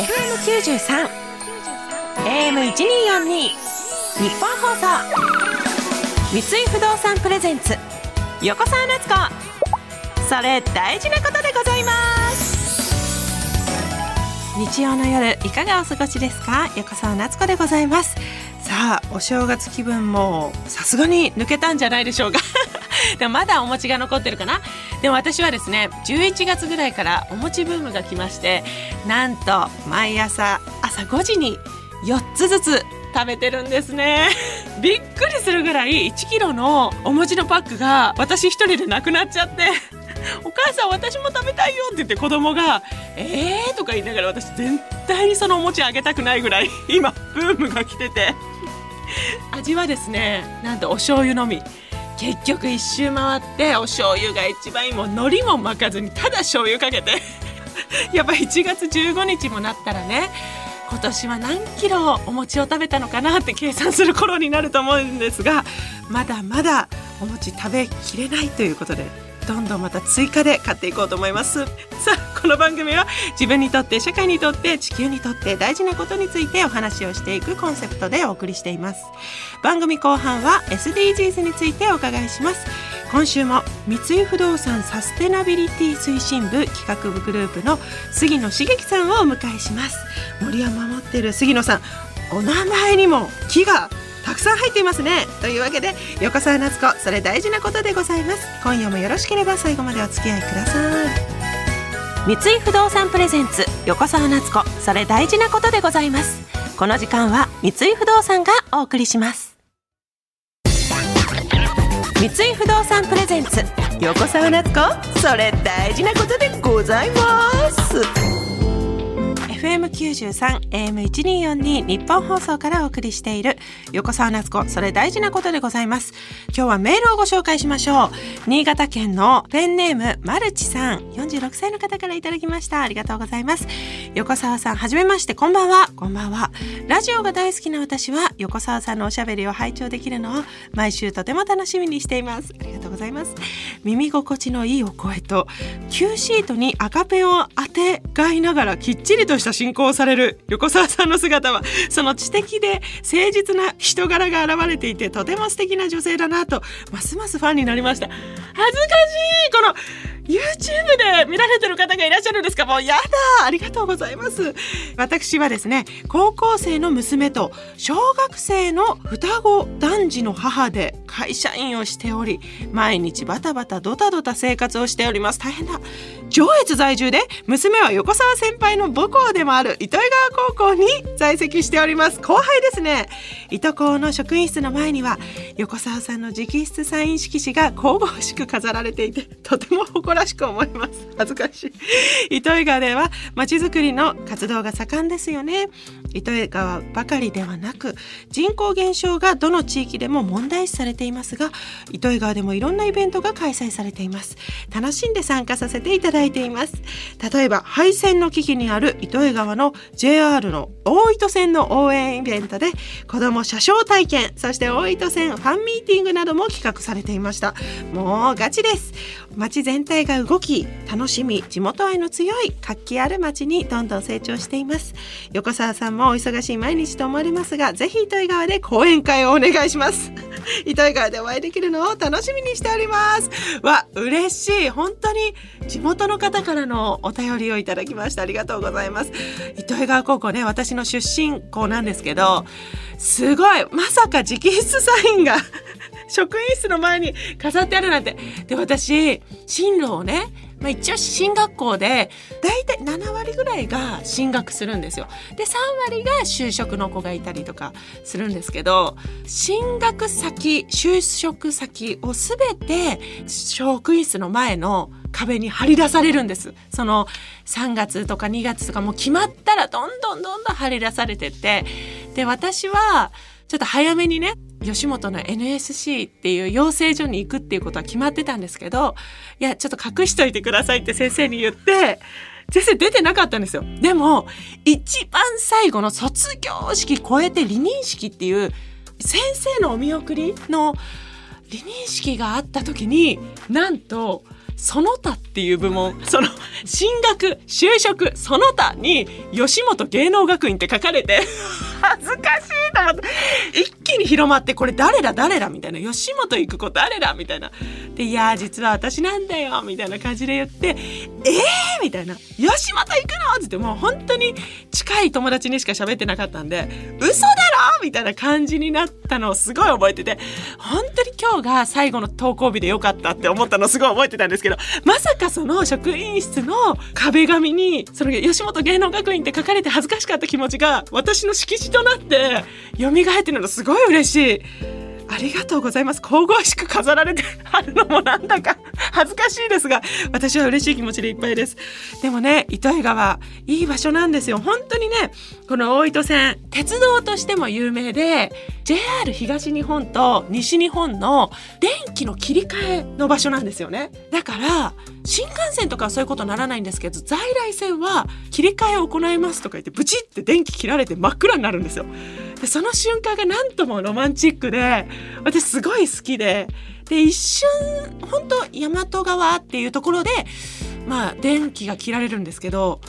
FM93 AM1242 日本放送。三井不動産プレゼンツ横澤夏子。それ大事なことでございます。日曜の夜いかがお過ごしですか？横澤夏子でございます。さあお正月気分もさすがに抜けたんじゃないでしょうか。でもまだお餅が残ってるかな？でも私はですね11月ぐらいからお餅ブームが来ましてなんと毎朝朝5時に4つずつ食べてるんですね。びっくりするぐらい1キロのお餅のパックが私一人でなくなっちゃって お母さん私も食べたいよって言って子供が「えー」とか言いながら私絶対にそのお餅あげたくないぐらい今ブームが来てて。味はですねなんとお醤油のみ。結局一周回ってお醤油が一番いいもん海苔も巻かずにただ醤油かけて。やっぱ1月15日もなったらね今年は何キロお餅を食べたのかなって計算する頃になると思うんですがまだまだお餅食べきれないということでどんどんまた追加で買っていこうと思います。さあこの番組は自分にとって社会にとって地球にとって大事なことについてお話をしていくコンセプトでお送りしています。番組後半は SDGs についてお伺いします。今週も三井不動産サステナビリティ推進部企画部グループの杉野茂樹さんをお迎えします。森を守ってる杉野さんお名前にも木がくさん入っていますね。というわけで横澤夏子それ大事なことでございます。今夜もよろしければ最後までお付き合いください。三井不動産プレゼンツ横澤夏子それ大事なことでございます。この時間は三井不動産がお送りします。三井不動産プレゼンツ横澤夏子それ大事なことでございます。FM93 AM1242 日本放送からお送りしている横澤夏子それ大事なことでございます。今日はメールをご紹介しましょう。新潟県のペンネームマルチさん46歳の方からいただきました。ありがとうございます。横澤さんはじめましてこんばんは。こんばんは。ラジオが大好きな私は横澤さんのおしゃべりを拝聴できるのを毎週とても楽しみにしています。ありがとうございます。耳心地のいいお声と Q シートに赤ペンを当てがいながらきっちりとした進行される横澤さんの姿はその知的で誠実な人柄が現れていてとても素敵な女性だなとますますファンになりました。恥ずかしいこの YouTube で見られてる方がいらっしゃるんですか？もうやだありがとうございます。私はですね高校生の娘と小学生の双子男児の母で会社員をしており毎日バタバタドタドタ生活をしております。大変だ。上越在住で娘は横澤先輩の母校でもある糸魚川高校に在籍しております。後輩ですね。糸高の職員室の前には横澤さんの直筆サイン色紙が神々しく飾られていてとても誇らしく思います。恥ずかしい。糸魚川ではまちづくりの活動が盛んですよね。糸魚川ばかりではなく人口減少がどの地域でも問題視されていますが糸魚川でもいろんなイベントが開催されています。楽しんで参加させていただいています。例えば廃線の危機にある糸魚川の JR の大糸線の応援イベントで子ども車掌体験そして大糸線ファンミーティングなども企画されていました。もうガチです。街全体が動き楽しみ地元愛の強い活気ある街にどんどん成長しています。横澤さんもお忙しい毎日と思われますがぜひ糸魚川で講演会をお願いします。糸魚川でお会いできるのを楽しみにしております。わ嬉しい。本当に地元の方からのお便りをいただきましたありがとうございます。糸魚川高校ね私の出身校なんですけどすごいまさか直筆サインが職員室の前に飾ってあるなんて。で、私、進路をね、まあ、一応進学校で、だいたい7割ぐらいが進学するんですよ。で、3割が就職の子がいたりとかするんですけど、進学先、就職先をすべて職員室の前の壁に張り出されるんです。その3月とか2月とかもう決まったらどんどんどんどん張り出されてって、で、私はちょっと早めにね、吉本の NSC っていう養成所に行くっていうことは決まってたんですけど、いや、ちょっと隠しといてくださいって先生に言って、先生出てなかったんですよ。でも、一番最後の卒業式超えて離任式っていう、先生のお見送りの離任式があった時に、なんと、その他っていう部門その進学就職その他に吉本芸能学院って書かれて恥ずかしいと思って一気に広まってこれ誰だ誰だみたいな。吉本行く子誰だみたいな。でいや実は私なんだよみたいな感じで言ってえーみたいな。吉本行くの？って言ってもう本当に近い友達にしか喋ってなかったんで嘘だみたいな感じになったのをすごい覚えてて本当に今日が最後の登校日でよかったって思ったのすごい覚えてたんですけどまさかその職員室の壁紙にその吉本芸能学院って書かれて恥ずかしかった気持ちが私の敷地となって蘇ってるのすごい嬉しい。ありがとうございます。神々しく飾られてあるのもなんだか恥ずかしいですが、私は嬉しい気持ちでいっぱいです。でもね、糸魚川、いい場所なんですよ。本当にね、この大糸線、鉄道としても有名で、JR 東日本と西日本の電気の切り替えの場所なんですよね。だから、新幹線とかはそういうことならないんですけど、在来線は切り替えを行いますとか言って、ブチって電気切られて真っ暗になるんですよ。でその瞬間がなんともロマンチックで私すごい好きでで一瞬本当大和川っていうところでまあ電気が切られるんですけど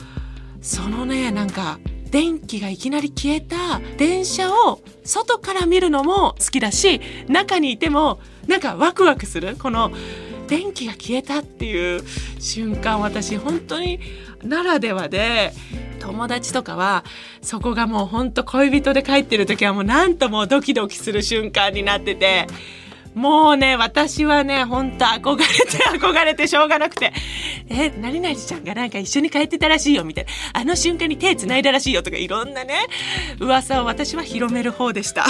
そのねなんか電気がいきなり消えた電車を外から見るのも好きだし中にいてもなんかワクワクするこの電気が消えたっていう瞬間私本当にならではで友達とかはそこがもうほんと恋人で帰ってる時はもうなんともうドキドキする瞬間になっててもうね私はねほんと憧れて 憧れてしょうがなくて「え何々ちゃんがなんか一緒に帰ってたらしいよ」みたいな「あの瞬間に手繋いだらしいよ」とかいろんなね噂を私は広める方でした。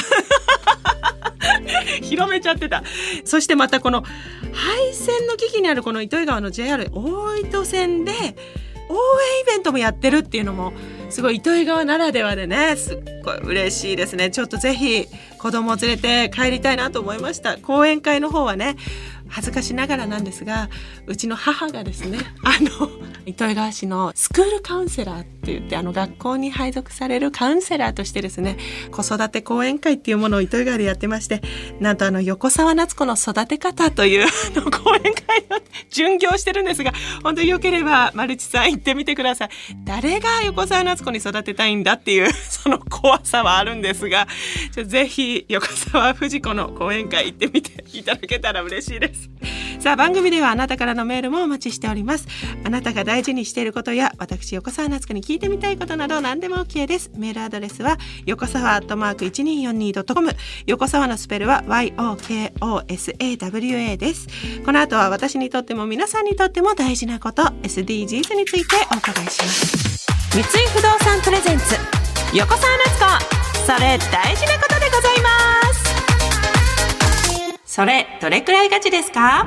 広めちゃってた。そしてまたこの廃線の危機にあるこの糸魚川の JR 大糸線で応援イベントもやってるっていうのもすごい糸魚川ならではでねすっごい嬉しいですねちょっとぜひ子供を連れて帰りたいなと思いました講演会の方はね恥ずかしながらなんですがうちの母がですね あの糸魚川市のスクールカウンセラーって言ってあの学校に配属されるカウンセラーとしてですね子育て講演会っていうものを糸魚川でやってましてなんとあの横澤夏子の育て方というの講演会を巡業してるんですが本当によければマルチさん行ってみてください。誰が横澤夏子に育てたいんだっていうその怖さはあるんですがぜひ横澤藤子の講演会行ってみていただけたら嬉しいです。さあ番組ではあなたからのメールもお待ちしております。あなたが大事にしていることや私横澤夏子に聞いてみたいことなど何でも OK です。メールアドレスは横澤アットマーク 1242.com 横澤のスペルは YOKOSAWA です。この後は私にとっても皆さんにとっても大事なこと SDGs についてお伺いします。三井不動産プレゼンツ横澤夏子。それ大事なことでございます。それどれくらいガチですか？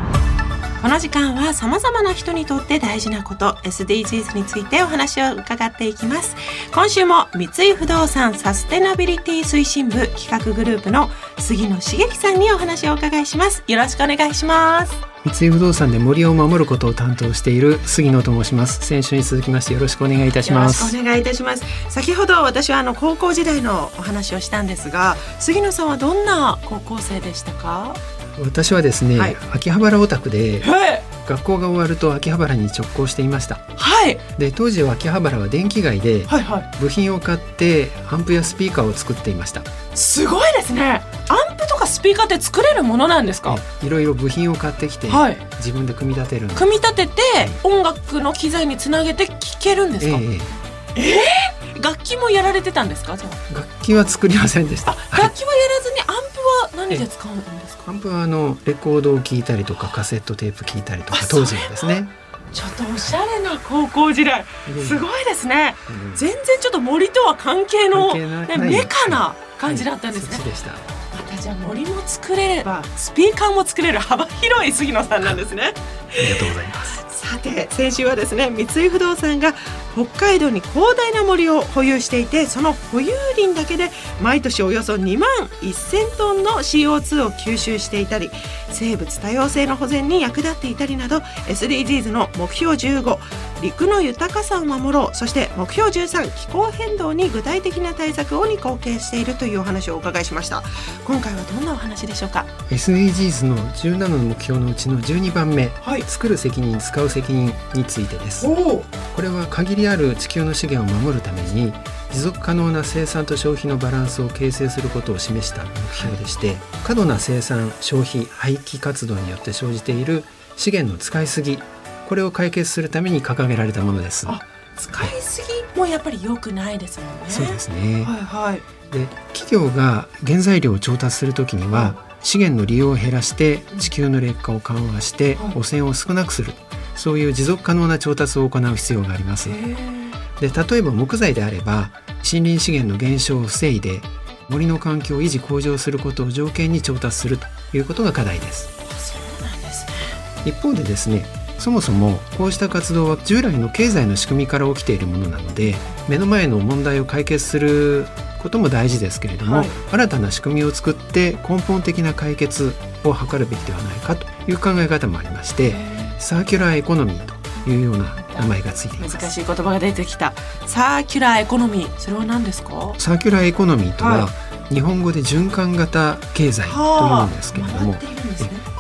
この時間は様々な人にとって大事なこと SDGs についてお話を伺っていきます。今週も三井不動産サステナビリティ推進部企画グループの杉野茂樹さんにお話をお伺いします。よろしくお願いします。三井不動産で森を守ることを担当している杉野と申します。先週に続きましてよろしくお願いいたします。お願いいたします。先ほど私はあの高校時代のお話をしたんですが杉野さんはどんな高校生でしたか？私はですね、はい、秋葉原オタクで、学校が終わると秋葉原に直行していました。はい。で当時は秋葉原は電気街で、はいはい、部品を買ってアンプやスピーカーを作っていました。すごいですね。アンプとかスピーカーって作れるものなんですか？いろいろ部品を買ってきて、はい、自分で組み立てる組み立てて、音楽の機材につなげて聴けるんですか？えー、えー、楽器もやられてたんですか？じゃあ楽器は作りませんでした楽器はやらずにアンプは何で使うんですか？アンプはあのレコードを聴いたりとかカセットテープ聴いたりとか当時はですね。ちょっとおしゃれな高校時代。すごいですね、うん、全然ちょっと森とは関係のね、メカな感じだったんですね、はい、また。じゃあ森も作れればスピーカーも作れる幅広い杉野さんなんですね。ありがとうございます。さて先週はですね三井不動産が北海道に広大な森を保有していてその保有林だけで毎年およそ2万1000トンの CO2 を吸収していたり生物多様性の保全に役立っていたりなど SDGs の目標15陸の豊かさを守ろうそして目標13気候変動に具体的な対策をに貢献しているというお話をお伺いしました。今回はどんなお話でしょうか？SDGs の17の目標のうちの12番目、はい。作る責任使う責任についてです。これは限りある地球の資源を守るために持続可能な生産と消費のバランスを形成することを示した目標でして過度な生産消費廃棄活動によって生じている資源の使いすぎこれを解決するために掲げられたものです。あ使いすぎもやっぱり良くないですもんね。そうですね、はいはい。で企業が原材料を調達するときには資源の利用を減らして地球の劣化を緩和してはい汚染を少なくする。そういう持続可能な調達を行う必要があります。へで例えば木材であれば森林資源の減少を防いで森の環境を維持向上することを条件に調達するということが課題です。ーそうなんですね。一方でですねそもそもこうした活動は従来の経済の仕組みから起きているものなので目の前の問題を解決することも大事ですけれども、はい。新たな仕組みを作って根本的な解決を図るべきではないかという考え方もありましてサーキュラーエコノミーというような名前がついています。難しい言葉が出てきた。サーキュラーエコノミーそれは何ですか？サーキュラーエコノミーとは、は日本語で循環型経済というんですけれども、ね。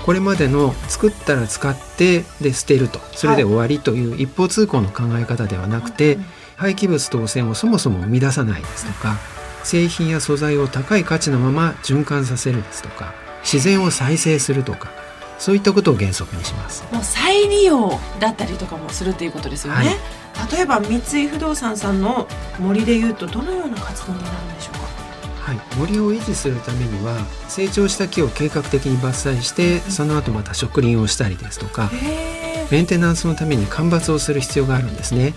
これまでの作ったら使ってで捨てると。それで終わりという一方通行の考え方ではなくて、廃棄物と汚染をそもそも生み出さないですとか製品や素材を高い価値のまま循環させるですとか自然を再生するとかそういったことを原則にします。もう再利用だったりとかもするっていうことですよね、はい。例えば三井不動産さんの森でいうとどのような活動になるんでしょうか？はい、森を維持するためには成長した木を計画的に伐採してその後また植林をしたりですとかへメンテナンスのために間伐をする必要があるんですね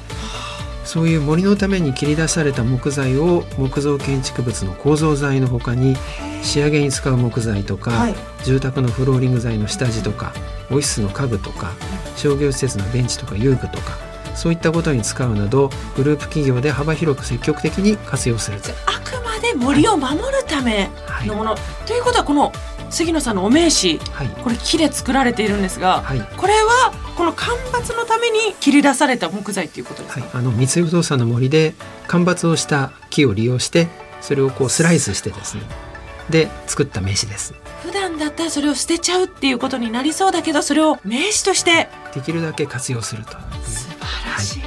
そういう森のために切り出された木材を木造建築物の構造材の他に仕上げに使う木材とか、はい。住宅のフローリング材の下地とかオフィスの家具とか商業施設のベンチとか遊具とかそういったことに使うなどグループ企業で幅広く積極的に活用すると、あくまで森を守るためはいの。もの、ということはこの杉野さんのお名刺はい。これ木で作られているんですがはい。これはこの間伐のために切り出された木材っていうことですか、はい、あの三井不動産の森で間伐をした木を利用してそれをこうスライスしてですね。で作った名刺です。普段だったらそれを捨てちゃうっていうことになりそうだけどそれを名刺としてできるだけ活用すると。素晴らしい、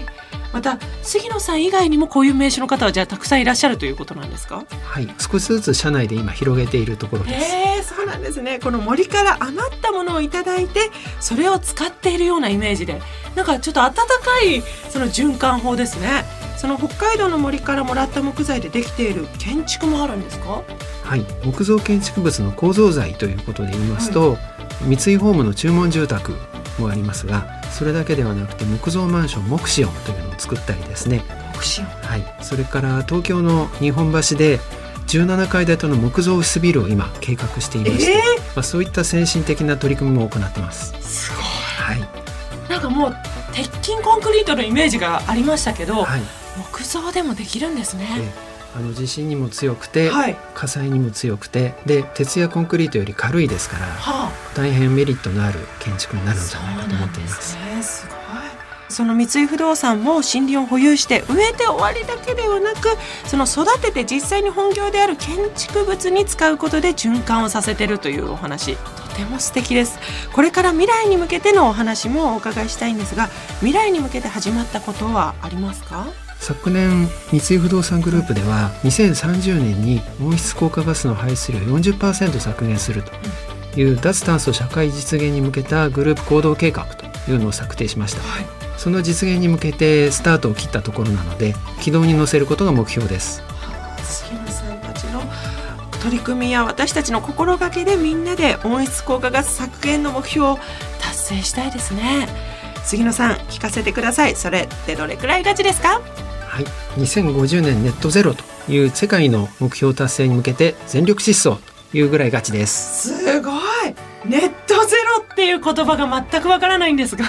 また杉野さん以外にもこういう名刺の方はじゃあたくさんいらっしゃるということなんですか？はい、少しずつ社内で今広げているところです。へえそうなんですね。この森から余ったものをいただいてそれを使っているようなイメージで。なんかちょっと温かいその循環法ですね。その北海道の森からもらった木材でできている建築もあるんですか？はい、木造建築物の構造材ということで言いますと、三井ホームの注文住宅もありますが、それだけではなくて木造マンション木シオンというのを作ったりですね。木シオンはい、それから東京の日本橋で17階建ての木造オフィスビルを今計画していまして、えまあそういった先進的な取り組みも行ってます。すごい。はい、なんかもう鉄筋コンクリートのイメージがありましたけど、はい、木造でもできるんですね。であの地震にも強くて、はい。火災にも強くて、で鉄やコンクリートより軽いですから。はあ。大変メリットのある建築になるんじゃないかと思っています。そうなんですね。すごい。その三井不動産も森林を保有して植えて終わりだけではなくその育てて実際に本業である建築物に使うことで循環をさせてるというお話とても素敵ですこれから未来に向けてのお話もお伺いしたいんですが未来に向けて始まったことはありますか？昨年三井不動産グループでは2030年に温室効果ガスの排出量を40%削減するという脱炭素社会実現に向けたグループ行動計画というのを策定しました、はい。その実現に向けてスタートを切ったところなので軌道に乗せることが目標です。杉野さんたちの取り組みや私たちの心がけでみんなで温室効果ガス削減の目標を達成したいですね。杉野さん聞かせてください。それってどれくらいガチですか？はい。2050年ネットゼロという世界の目標達成に向けて全力疾走というぐらいガチです。すごい。ネットゼロっていう言葉が全くわからないんですが、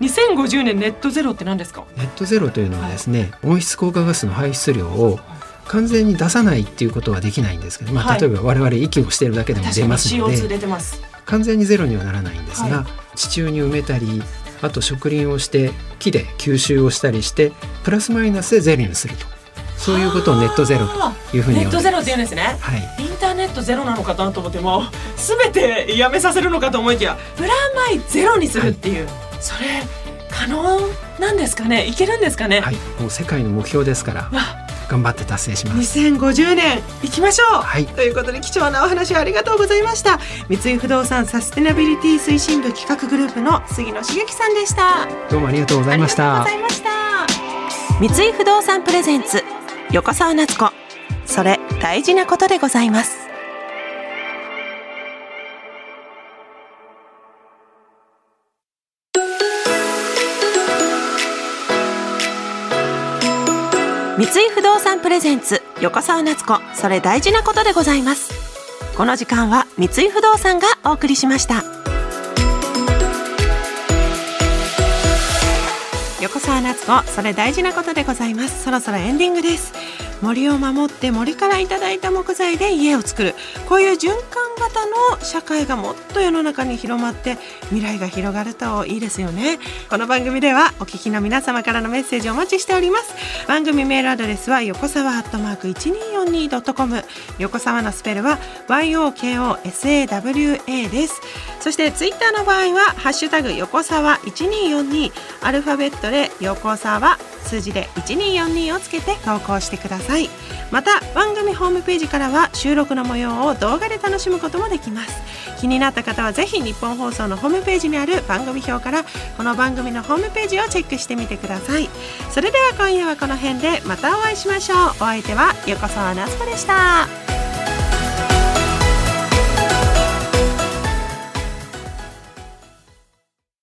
2050年ネットゼロって何ですか？ネットゼロというのはですね、温室効果ガスの排出量を完全に出さないっていうことはできないんですけど、まあ、はい。例えば我々息をしているだけでも出ますので、CO2 出てます。完全にゼロにはならないんですが、は地中に埋めたりあと植林をして木で吸収をしたりしてプラスマイナスでゼロにすると。そういうことをネットゼロというふうにネットゼロって言うんですね、はい、インターネットゼロなのかなと思っても全てやめさせるのかと思いきやプラマイゼロにするっていう、はい、それ可能なんですかね？いけるんですかね？はい。もう世界の目標ですから頑張って達成します。2050年行きましょう、はい、ということで貴重なお話ありがとうございました。三井不動産サステナビリティ推進部企画グループの杉野茂樹さんでした。どうもありがとうございました。三井不動産プレゼンツ横澤夏子。それ大事なことでございます三井不動産プレゼンツ横澤夏子。それ大事なことでございます。この時間は三井不動産がお送りしました。横澤夏子それ大事なことでございます。そろそろエンディングです。森を守って森からいただいた木材で家を作る。こういう循環型の社会がもっと世の中に広まって未来が広がるといいですよね。この番組ではお聞きの皆様からのメッセージお待ちしております。番組メールアドレスは横沢アットマーク 1242.com 横沢のスペルは YOKOSAWA です。そしてツイッターの場合はハッシュタグ横沢1242アルファベットで横沢数字で1242をつけて投稿してください。また番組ホームページからは収録の模様を動画で楽しむこともできます。気になった方はぜひ日本放送のホームページにある番組表からこの番組のホームページをチェックしてみてください。それでは今夜はこの辺でまたお会いしましょう。お相手は横澤夏子でした。